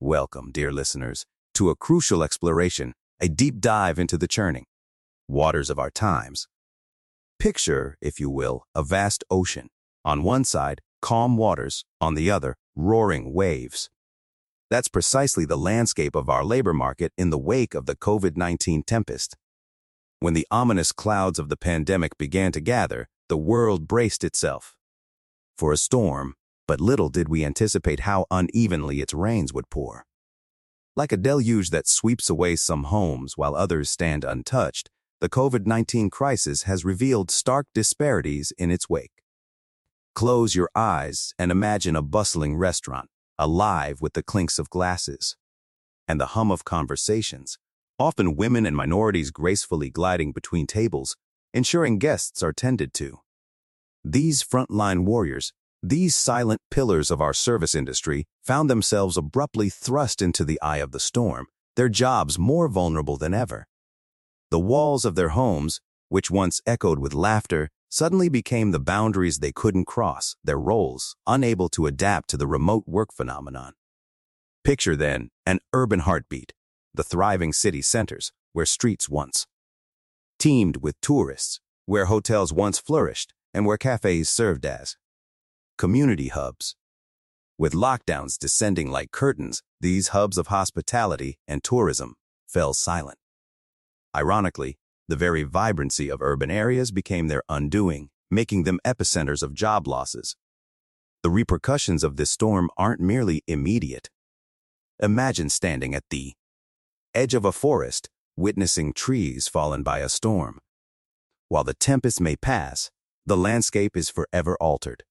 Welcome, dear listeners, to a crucial exploration, a deep dive into the churning waters of our times. Picture, if you will, a vast ocean. On one side, calm waters, on the other, roaring waves. That's precisely the landscape of our labor market in the wake of the COVID-19 tempest. When the ominous clouds of the pandemic began to gather, the world braced itself for a storm, but little did we anticipate how unevenly its rains would pour. Like a deluge that sweeps away some homes while others stand untouched, the COVID-19 crisis has revealed stark disparities in its wake. Close your eyes and imagine a bustling restaurant, alive with the clinks of glasses and the hum of conversations, often women and minorities gracefully gliding between tables, ensuring guests are tended to. These frontline warriors, these silent pillars of our service industry, found themselves abruptly thrust into the eye of the storm, their jobs more vulnerable than ever. The walls of their homes, which once echoed with laughter, suddenly became the boundaries they couldn't cross, their roles, unable to adapt to the remote work phenomenon. Picture, then, an urban heartbeat, the thriving city centers, where streets once teemed with tourists, where hotels once flourished, and where cafes served as community hubs. With lockdowns descending like curtains, these hubs of hospitality and tourism fell silent. Ironically, the very vibrancy of urban areas became their undoing, making them epicenters of job losses. The repercussions of this storm aren't merely immediate. Imagine standing at the edge of a forest, witnessing trees fallen by a storm. While the tempest may pass, the landscape is forever altered.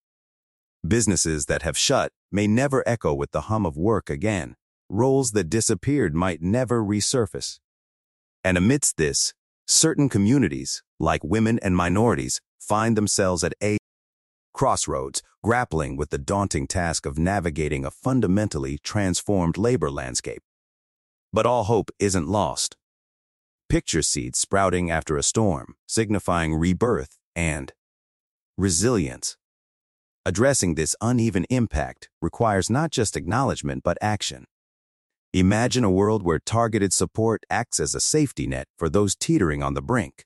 Businesses that have shut may never echo with the hum of work again. Roles that disappeared might never resurface. And amidst this, certain communities, like women and minorities, find themselves at a crossroads, grappling with the daunting task of navigating a fundamentally transformed labor landscape. But all hope isn't lost. Picture seeds sprouting after a storm, signifying rebirth and resilience. Addressing this uneven impact requires not just acknowledgement but action. Imagine a world where targeted support acts as a safety net for those teetering on the brink.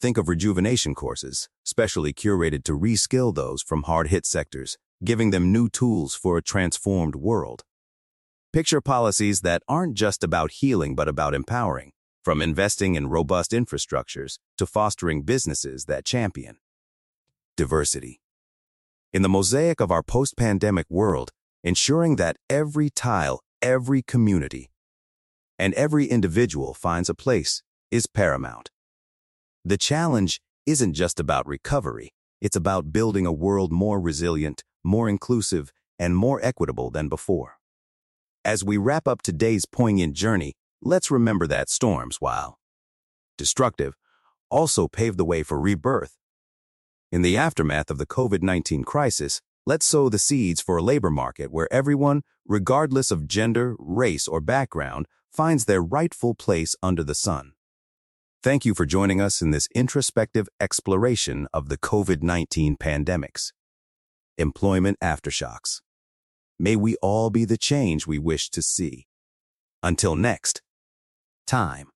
Think of rejuvenation courses, specially curated to reskill those from hard-hit sectors, giving them new tools for a transformed world. Picture policies that aren't just about healing but about empowering, from investing in robust infrastructures to fostering businesses that champion diversity. In the mosaic of our post-pandemic world, ensuring that every tile, every community, and every individual finds a place is paramount. The challenge isn't just about recovery, it's about building a world more resilient, more inclusive, and more equitable than before. As we wrap up today's poignant journey, let's remember that storms, while destructive, also paved the way for rebirth in the aftermath of the COVID-19 crisis, let's sow the seeds for a labor market where everyone, regardless of gender, race, or background, finds their rightful place under the sun. Thank you for joining us in this introspective exploration of the COVID-19 pandemics. Employment Aftershocks. May we all be the change we wish to see. Until next time.